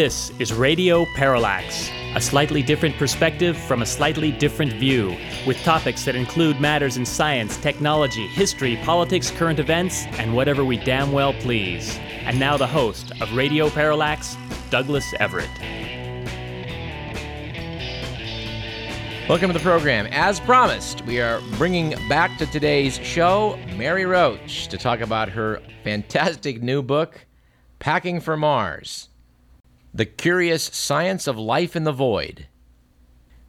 This is Radio Parallax, a slightly different perspective from a slightly different view, with topics that include matters in science, technology, history, politics, current events, and whatever we damn well please. And now the host of Radio Parallax, Douglas Everett. Welcome to the program. As promised, we are bringing back to today's show Mary Roach to talk about her fantastic new book, Packing for Mars The Curious Science of Life in the Void.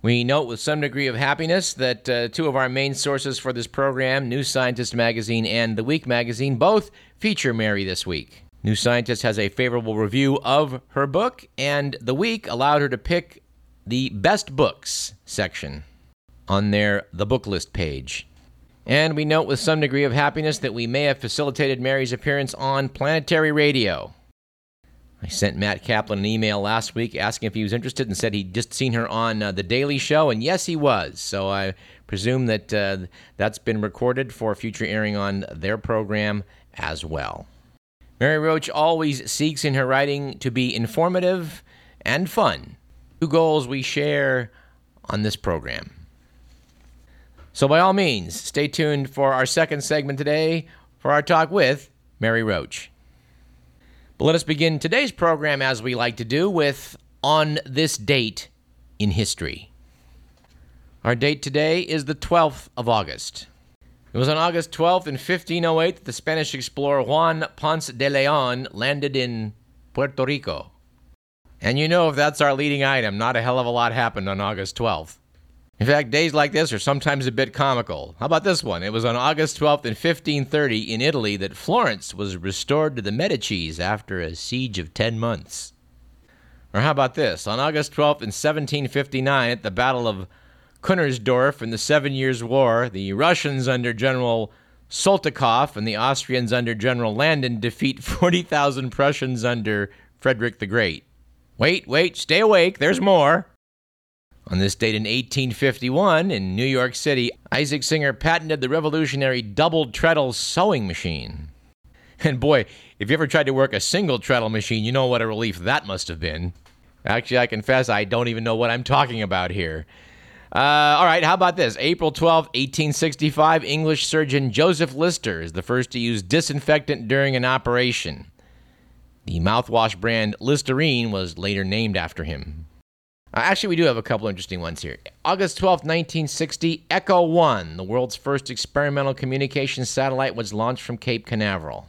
We note with some degree of happiness that uh, two of our main sources for this program, New Scientist magazine and The Week magazine, both feature Mary this week. New Scientist has a favorable review of her book, and The Week allowed her to pick the best books section on their The Book List page. And we note with some degree of happiness that we may have facilitated Mary's appearance on Planetary Radio. I sent Matt Kaplan an email last week asking if he was interested and said he'd just seen her on uh, The Daily Show, and yes, he was. So I presume that uh, that's been recorded for future airing on their program as well. Mary Roach always seeks in her writing to be informative and fun, two goals we share on this program. So, by all means, stay tuned for our second segment today for our talk with Mary Roach. But let us begin today's program, as we like to do, with On This Date in History. Our date today is the 12th of August. It was on August 12th in 1508 that the Spanish explorer Juan Ponce de Leon landed in Puerto Rico. And you know, if that's our leading item, not a hell of a lot happened on August 12th. In fact, days like this are sometimes a bit comical. How about this one? It was on August 12th in 1530 in Italy that Florence was restored to the Medicis after a siege of 10 months. Or how about this? On August 12th in 1759 at the Battle of Kunersdorf in the Seven Years' War, the Russians under General Soltykov and the Austrians under General Landon defeat 40,000 Prussians under Frederick the Great. Wait, wait, stay awake, there's more. On this date in 1851, in New York City, Isaac Singer patented the revolutionary double treadle sewing machine. And boy, if you ever tried to work a single treadle machine, you know what a relief that must have been. Actually, I confess I don't even know what I'm talking about here. Uh, all right, how about this? April 12, 1865, English surgeon Joseph Lister is the first to use disinfectant during an operation. The mouthwash brand Listerine was later named after him. Uh, actually, we do have a couple interesting ones here. August 12, 1960, Echo 1, the world's first experimental communications satellite, was launched from Cape Canaveral.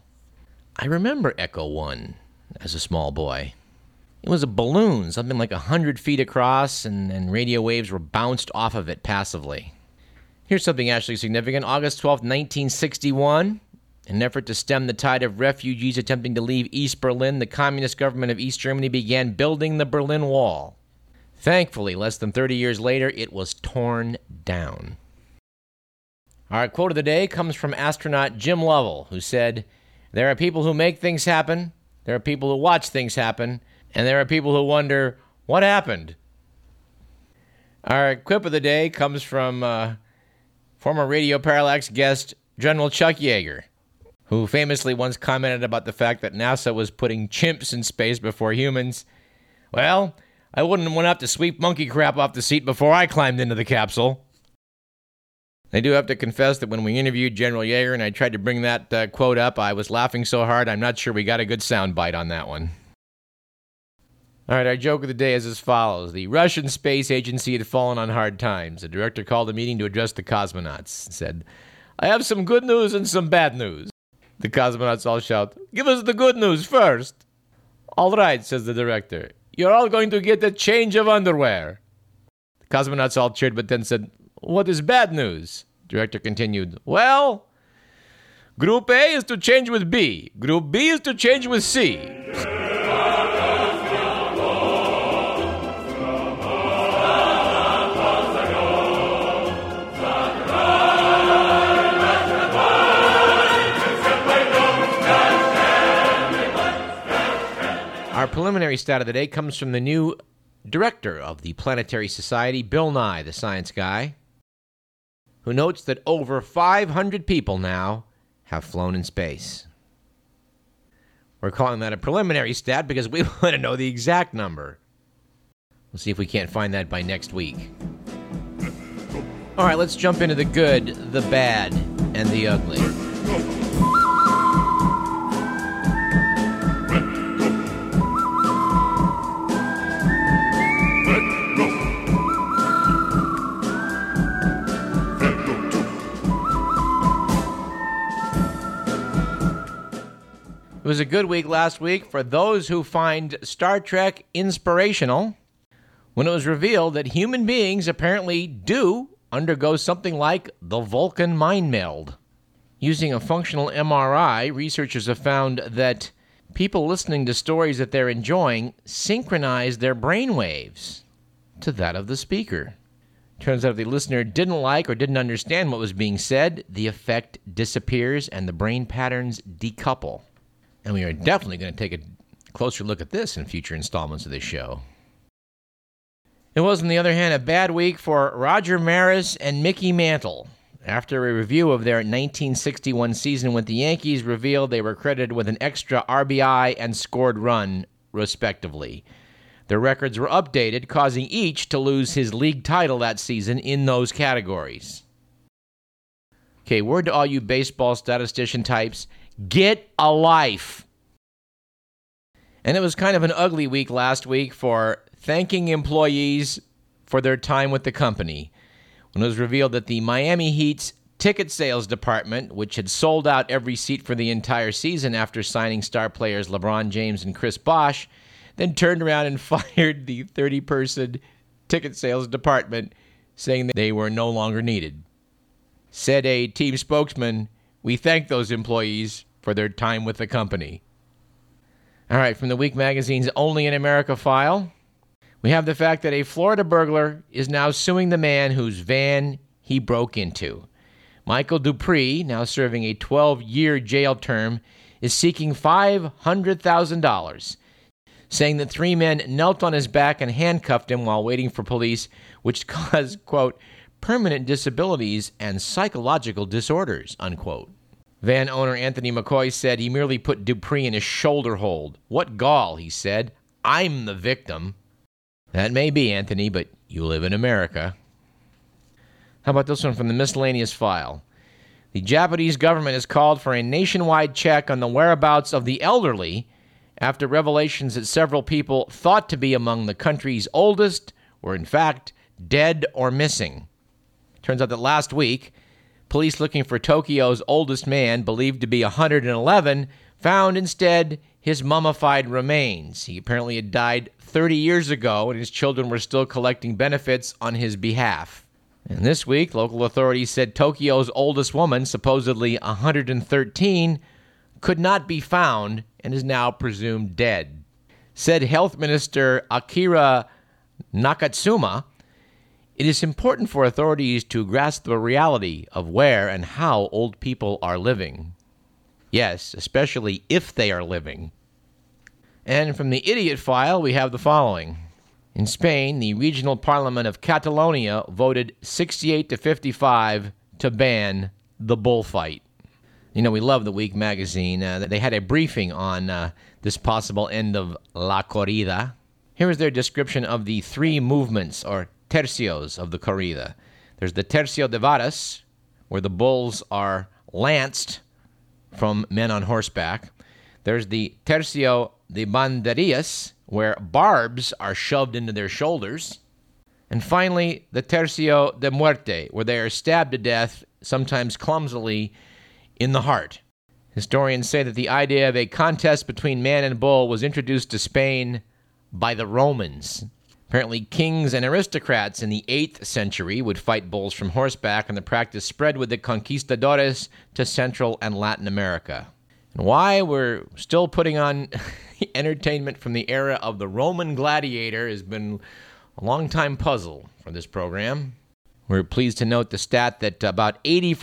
I remember Echo 1 as a small boy. It was a balloon, something like 100 feet across, and, and radio waves were bounced off of it passively. Here's something actually significant. August 12, 1961, in an effort to stem the tide of refugees attempting to leave East Berlin, the communist government of East Germany began building the Berlin Wall. Thankfully, less than 30 years later, it was torn down. Our quote of the day comes from astronaut Jim Lovell, who said, There are people who make things happen, there are people who watch things happen, and there are people who wonder, What happened? Our quip of the day comes from uh, former Radio Parallax guest General Chuck Yeager, who famously once commented about the fact that NASA was putting chimps in space before humans. Well, I wouldn't want to have to sweep monkey crap off the seat before I climbed into the capsule. I do have to confess that when we interviewed General Yeager and I tried to bring that uh, quote up, I was laughing so hard I'm not sure we got a good sound bite on that one. All right, our joke of the day is as follows The Russian Space Agency had fallen on hard times. The director called a meeting to address the cosmonauts and said, I have some good news and some bad news. The cosmonauts all shout, Give us the good news first. All right, says the director. You're all going to get a change of underwear. The cosmonauts all cheered, but then said, What is bad news? Director continued, Well, Group A is to change with B, Group B is to change with C. Our preliminary stat of the day comes from the new director of the Planetary Society, Bill Nye, the science guy, who notes that over 500 people now have flown in space. We're calling that a preliminary stat because we want to know the exact number. We'll see if we can't find that by next week. All right, let's jump into the good, the bad, and the ugly. Was a good week last week for those who find Star Trek inspirational when it was revealed that human beings apparently do undergo something like the Vulcan mind meld. Using a functional MRI, researchers have found that people listening to stories that they're enjoying synchronize their brain waves to that of the speaker. Turns out if the listener didn't like or didn't understand what was being said, the effect disappears and the brain patterns decouple. And we are definitely going to take a closer look at this in future installments of this show. It was, on the other hand, a bad week for Roger Maris and Mickey Mantle. After a review of their 1961 season with the Yankees revealed they were credited with an extra RBI and scored run, respectively. Their records were updated, causing each to lose his league title that season in those categories. Okay, word to all you baseball statistician types Get a life. And it was kind of an ugly week last week for thanking employees for their time with the company when it was revealed that the Miami Heat's ticket sales department, which had sold out every seat for the entire season after signing star players LeBron James and Chris Bosh, then turned around and fired the 30 person ticket sales department, saying that they were no longer needed. Said a team spokesman, We thank those employees for their time with the company. All right, from the Week magazine's Only in America file, we have the fact that a Florida burglar is now suing the man whose van he broke into. Michael Dupree, now serving a 12 year jail term, is seeking $500,000, saying that three men knelt on his back and handcuffed him while waiting for police, which caused, quote, permanent disabilities and psychological disorders, unquote. Van owner Anthony McCoy said he merely put Dupree in a shoulder hold. What gall, he said. I'm the victim. That may be, Anthony, but you live in America. How about this one from the miscellaneous file? The Japanese government has called for a nationwide check on the whereabouts of the elderly after revelations that several people thought to be among the country's oldest were in fact dead or missing. Turns out that last week, Police looking for Tokyo's oldest man, believed to be 111, found instead his mummified remains. He apparently had died 30 years ago, and his children were still collecting benefits on his behalf. And this week, local authorities said Tokyo's oldest woman, supposedly 113, could not be found and is now presumed dead. Said Health Minister Akira Nagatsuma it is important for authorities to grasp the reality of where and how old people are living. Yes, especially if they are living. And from the idiot file, we have the following. In Spain, the regional parliament of Catalonia voted 68 to 55 to ban the bullfight. You know, we love the Week magazine. Uh, they had a briefing on uh, this possible end of La Corrida. Here is their description of the three movements or tercios of the corrida. There's the tercio de varas, where the bulls are lanced from men on horseback. There's the tercio de banderillas, where barbs are shoved into their shoulders. And finally, the tercio de muerte, where they are stabbed to death, sometimes clumsily, in the heart. Historians say that the idea of a contest between man and bull was introduced to Spain by the Romans Apparently, kings and aristocrats in the 8th century would fight bulls from horseback, and the practice spread with the conquistadores to Central and Latin America. And why we're still putting on entertainment from the era of the Roman gladiator has been a long time puzzle for this program. We're pleased to note the stat that about 80%,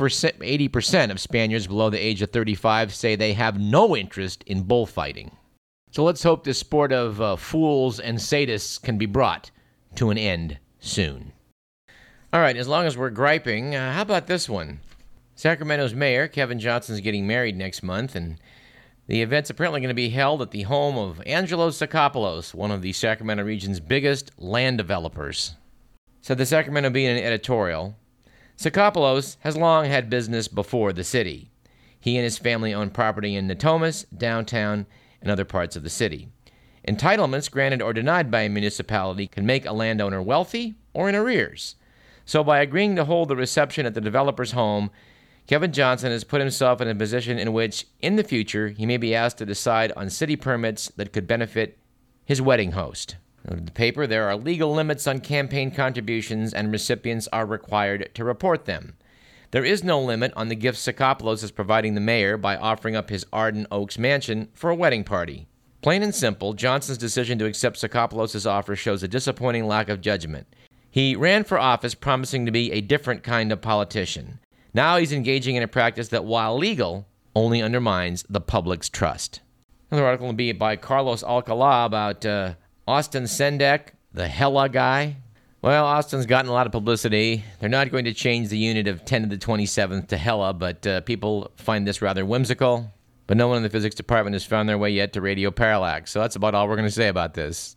80% of Spaniards below the age of 35 say they have no interest in bullfighting. So let's hope this sport of uh, fools and sadists can be brought to an end soon. All right, as long as we're griping, uh, how about this one? Sacramento's mayor, Kevin Johnson, is getting married next month, and The event's apparently going to be held at the home of Angelo Tsakopoulos, one of the Sacramento region's biggest land developers. Said the Sacramento Bee in an editorial Tsakopoulos has long had business before the city. He and his family own property in Natomas, downtown, and other parts of the city. Entitlements granted or denied by a municipality can make a landowner wealthy or in arrears. So, by agreeing to hold the reception at the developer's home, Kevin Johnson has put himself in a position in which, in the future, he may be asked to decide on city permits that could benefit his wedding host. In the paper, there are legal limits on campaign contributions, and recipients are required to report them. There is no limit on the gifts Tsakopoulos is providing the mayor by offering up his Arden Oaks mansion for a wedding party. Plain and simple, Johnson's decision to accept Tsakopoulos' offer shows a disappointing lack of judgment. He ran for office promising to be a different kind of politician. Now he's engaging in a practice that, while legal, only undermines the public's trust. Another article will be by Carlos Alcala about uh, Austin Sendek, the Hella guy. Well, Austin's gotten a lot of publicity. They're not going to change the unit of 10 to the 27th to Hella, but uh, people find this rather whimsical. But no one in the physics department has found their way yet to radio parallax. So that's about all we're going to say about this.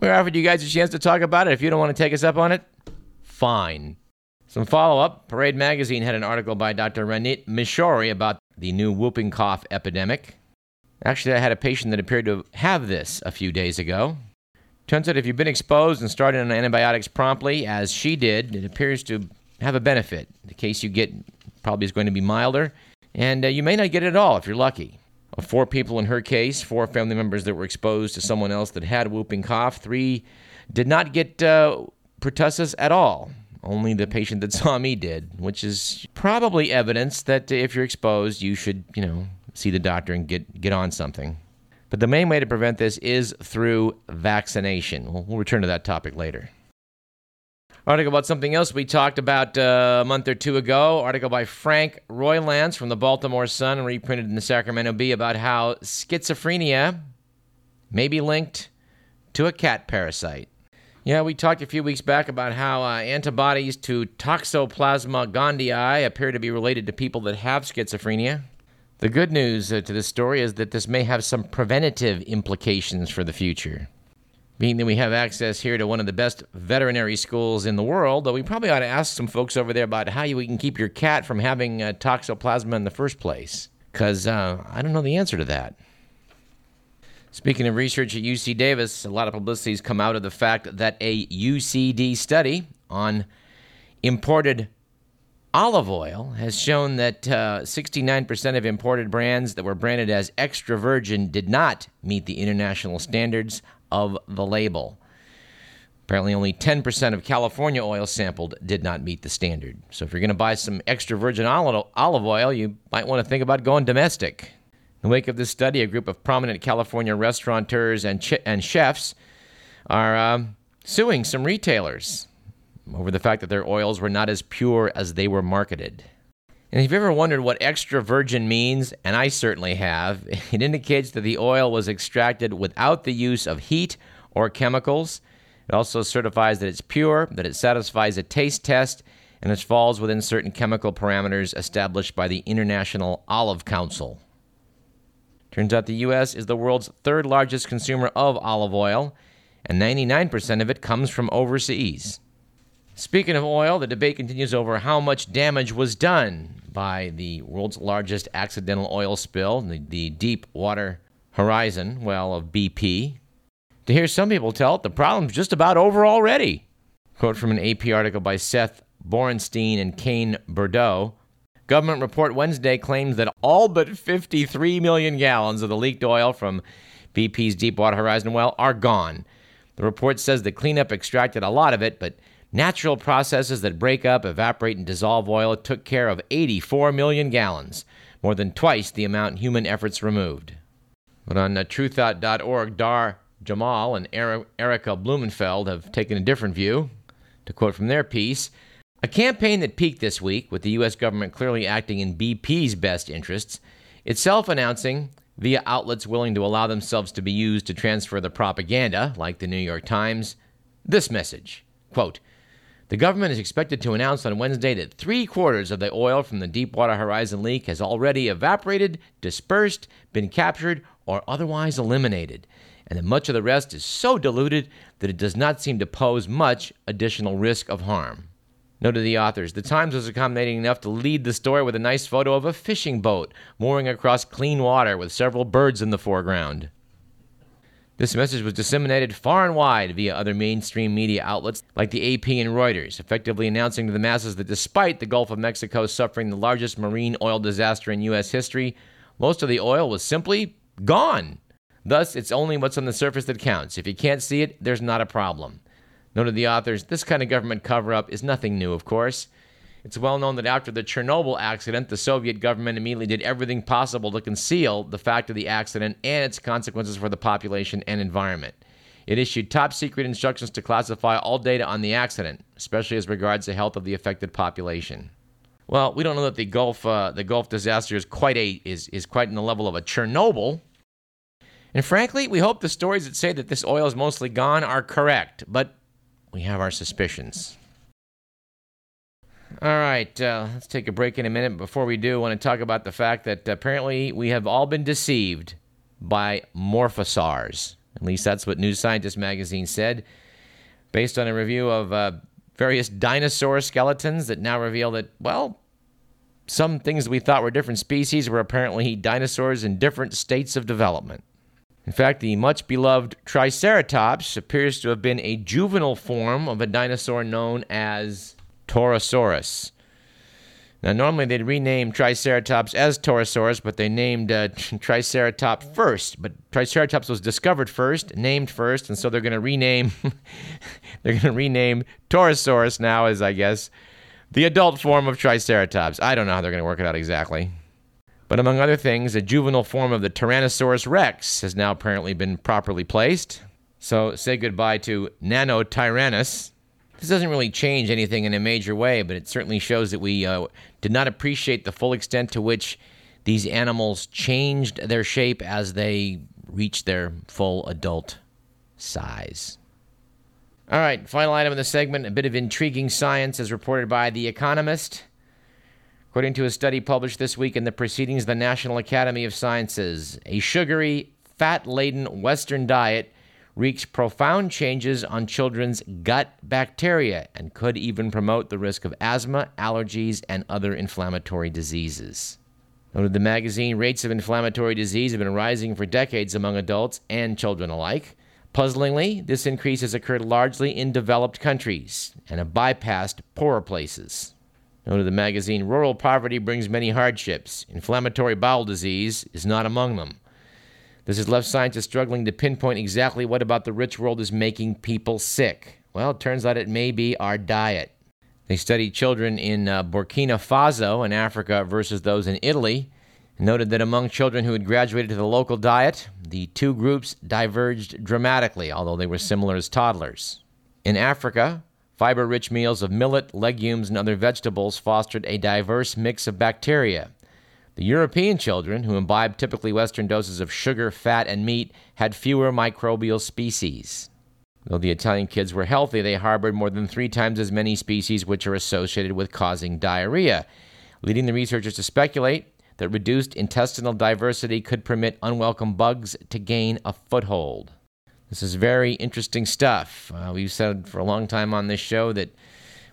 We offered you guys a chance to talk about it. If you don't want to take us up on it, fine. Some follow up Parade magazine had an article by Dr. Ranit Mishori about the new whooping cough epidemic. Actually, I had a patient that appeared to have this a few days ago. Turns out if you've been exposed and started on antibiotics promptly, as she did, it appears to have a benefit. The case you get probably is going to be milder, and uh, you may not get it at all if you're lucky. Of four people in her case, four family members that were exposed to someone else that had whooping cough, three did not get uh, pertussis at all. Only the patient that saw me did, which is probably evidence that if you're exposed, you should, you know, see the doctor and get, get on something. But the main way to prevent this is through vaccination. We'll, we'll return to that topic later. Article about something else we talked about uh, a month or two ago. Article by Frank Roylance from the Baltimore Sun reprinted in the Sacramento Bee about how schizophrenia may be linked to a cat parasite. Yeah, we talked a few weeks back about how uh, antibodies to Toxoplasma gondii appear to be related to people that have schizophrenia. The good news uh, to this story is that this may have some preventative implications for the future. Being that we have access here to one of the best veterinary schools in the world, though we probably ought to ask some folks over there about how you can keep your cat from having uh, toxoplasma in the first place. Because uh, I don't know the answer to that. Speaking of research at UC Davis, a lot of publicity has come out of the fact that a UCD study on imported olive oil has shown that uh, 69% of imported brands that were branded as extra virgin did not meet the international standards of the label. Apparently, only 10% of California oil sampled did not meet the standard. So, if you're going to buy some extra virgin olive oil, you might want to think about going domestic. In the wake of this study, a group of prominent California restaurateurs and, ch- and chefs are um, suing some retailers over the fact that their oils were not as pure as they were marketed. And if you've ever wondered what extra virgin means, and I certainly have, it indicates that the oil was extracted without the use of heat or chemicals. It also certifies that it's pure, that it satisfies a taste test, and it falls within certain chemical parameters established by the International Olive Council. Turns out the U.S. is the world's third largest consumer of olive oil, and 99% of it comes from overseas. Speaking of oil, the debate continues over how much damage was done by the world's largest accidental oil spill, the, the Deepwater Horizon well of BP. To hear some people tell it, the problem's just about over already. Quote from an AP article by Seth Borenstein and Cain Burdeau Government report Wednesday claims that all but 53 million gallons of the leaked oil from BP's Deepwater Horizon well are gone. The report says the cleanup extracted a lot of it, but natural processes that break up, evaporate, and dissolve oil took care of 84 million gallons, more than twice the amount human efforts removed. But on uh, truthout.org, Dahr Jamail and Erika Blumenfeld have taken a different view. To quote from their piece, a campaign that peaked this week, with the U.S. government clearly acting in BP's best interests, itself announcing, via outlets willing to allow themselves to be used to transfer the propaganda, like the New York Times, this message quote, The government is expected to announce on Wednesday that three quarters of the oil from the Deepwater Horizon leak has already evaporated, dispersed, been captured, or otherwise eliminated, and that much of the rest is so diluted that it does not seem to pose much additional risk of harm. Noted the authors, the Times was accommodating enough to lead the story with a nice photo of a fishing boat mooring across clean water with several birds in the foreground. This message was disseminated far and wide via other mainstream media outlets like the AP and Reuters, effectively announcing to the masses that despite the Gulf of Mexico suffering the largest marine oil disaster in U.S. history, most of the oil was simply gone. Thus, it's only what's on the surface that counts. If you can't see it, there's not a problem. Noted the authors, this kind of government cover up is nothing new, of course. It's well known that after the Chernobyl accident, the Soviet government immediately did everything possible to conceal the fact of the accident and its consequences for the population and environment. It issued top secret instructions to classify all data on the accident, especially as regards the health of the affected population. Well, we don't know that the Gulf uh, the Gulf disaster is quite a is is quite in the level of a Chernobyl. And frankly, we hope the stories that say that this oil is mostly gone are correct, but we have our suspicions. All right, uh, let's take a break in a minute. Before we do, I want to talk about the fact that apparently we have all been deceived by morphosaurs. At least that's what New Scientist magazine said, based on a review of uh, various dinosaur skeletons that now reveal that, well, some things we thought were different species were apparently dinosaurs in different states of development. In fact, the much beloved Triceratops appears to have been a juvenile form of a dinosaur known as Torosaurus. Now, normally they'd rename Triceratops as Torosaurus, but they named uh, Triceratops first. But Triceratops was discovered first, named first, and so they're going to rename. they're going to rename Torosaurus now as, I guess, the adult form of Triceratops. I don't know how they're going to work it out exactly. But among other things, a juvenile form of the Tyrannosaurus rex has now apparently been properly placed. So say goodbye to Nanotyrannus, this doesn't really change anything in a major way, but it certainly shows that we uh, did not appreciate the full extent to which these animals changed their shape as they reached their full adult size. All right, final item in the segment a bit of intriguing science as reported by The Economist. According to a study published this week in the Proceedings of the National Academy of Sciences, a sugary, fat laden Western diet wreaks profound changes on children's gut bacteria and could even promote the risk of asthma, allergies, and other inflammatory diseases. Noted the magazine, rates of inflammatory disease have been rising for decades among adults and children alike. Puzzlingly, this increase has occurred largely in developed countries and have bypassed poorer places. Noted the magazine, rural poverty brings many hardships. Inflammatory bowel disease is not among them. This has left scientists struggling to pinpoint exactly what about the rich world is making people sick. Well, it turns out it may be our diet. They studied children in uh, Burkina Faso in Africa versus those in Italy noted that among children who had graduated to the local diet, the two groups diverged dramatically, although they were similar as toddlers. In Africa, fiber rich meals of millet, legumes, and other vegetables fostered a diverse mix of bacteria the European children, who imbibed typically Western doses of sugar, fat, and meat, had fewer microbial species. Though the Italian kids were healthy, they harbored more than three times as many species which are associated with causing diarrhea, leading the researchers to speculate that reduced intestinal diversity could permit unwelcome bugs to gain a foothold. This is very interesting stuff. Uh, we've said for a long time on this show that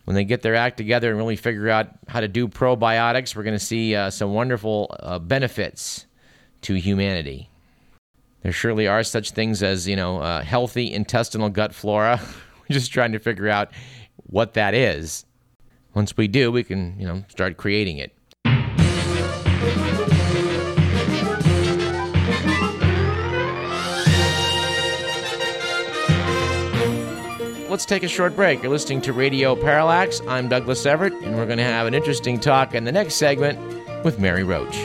when they get their act together and really figure out how to do probiotics, we're going to see uh, some wonderful uh, benefits to humanity. There surely are such things as, you know, uh, healthy intestinal gut flora. we're just trying to figure out what that is. Once we do, we can, you know, start creating it. Let's take a short break. You're listening to Radio Parallax. I'm Douglas Everett, and we're going to have an interesting talk in the next segment with Mary Roach.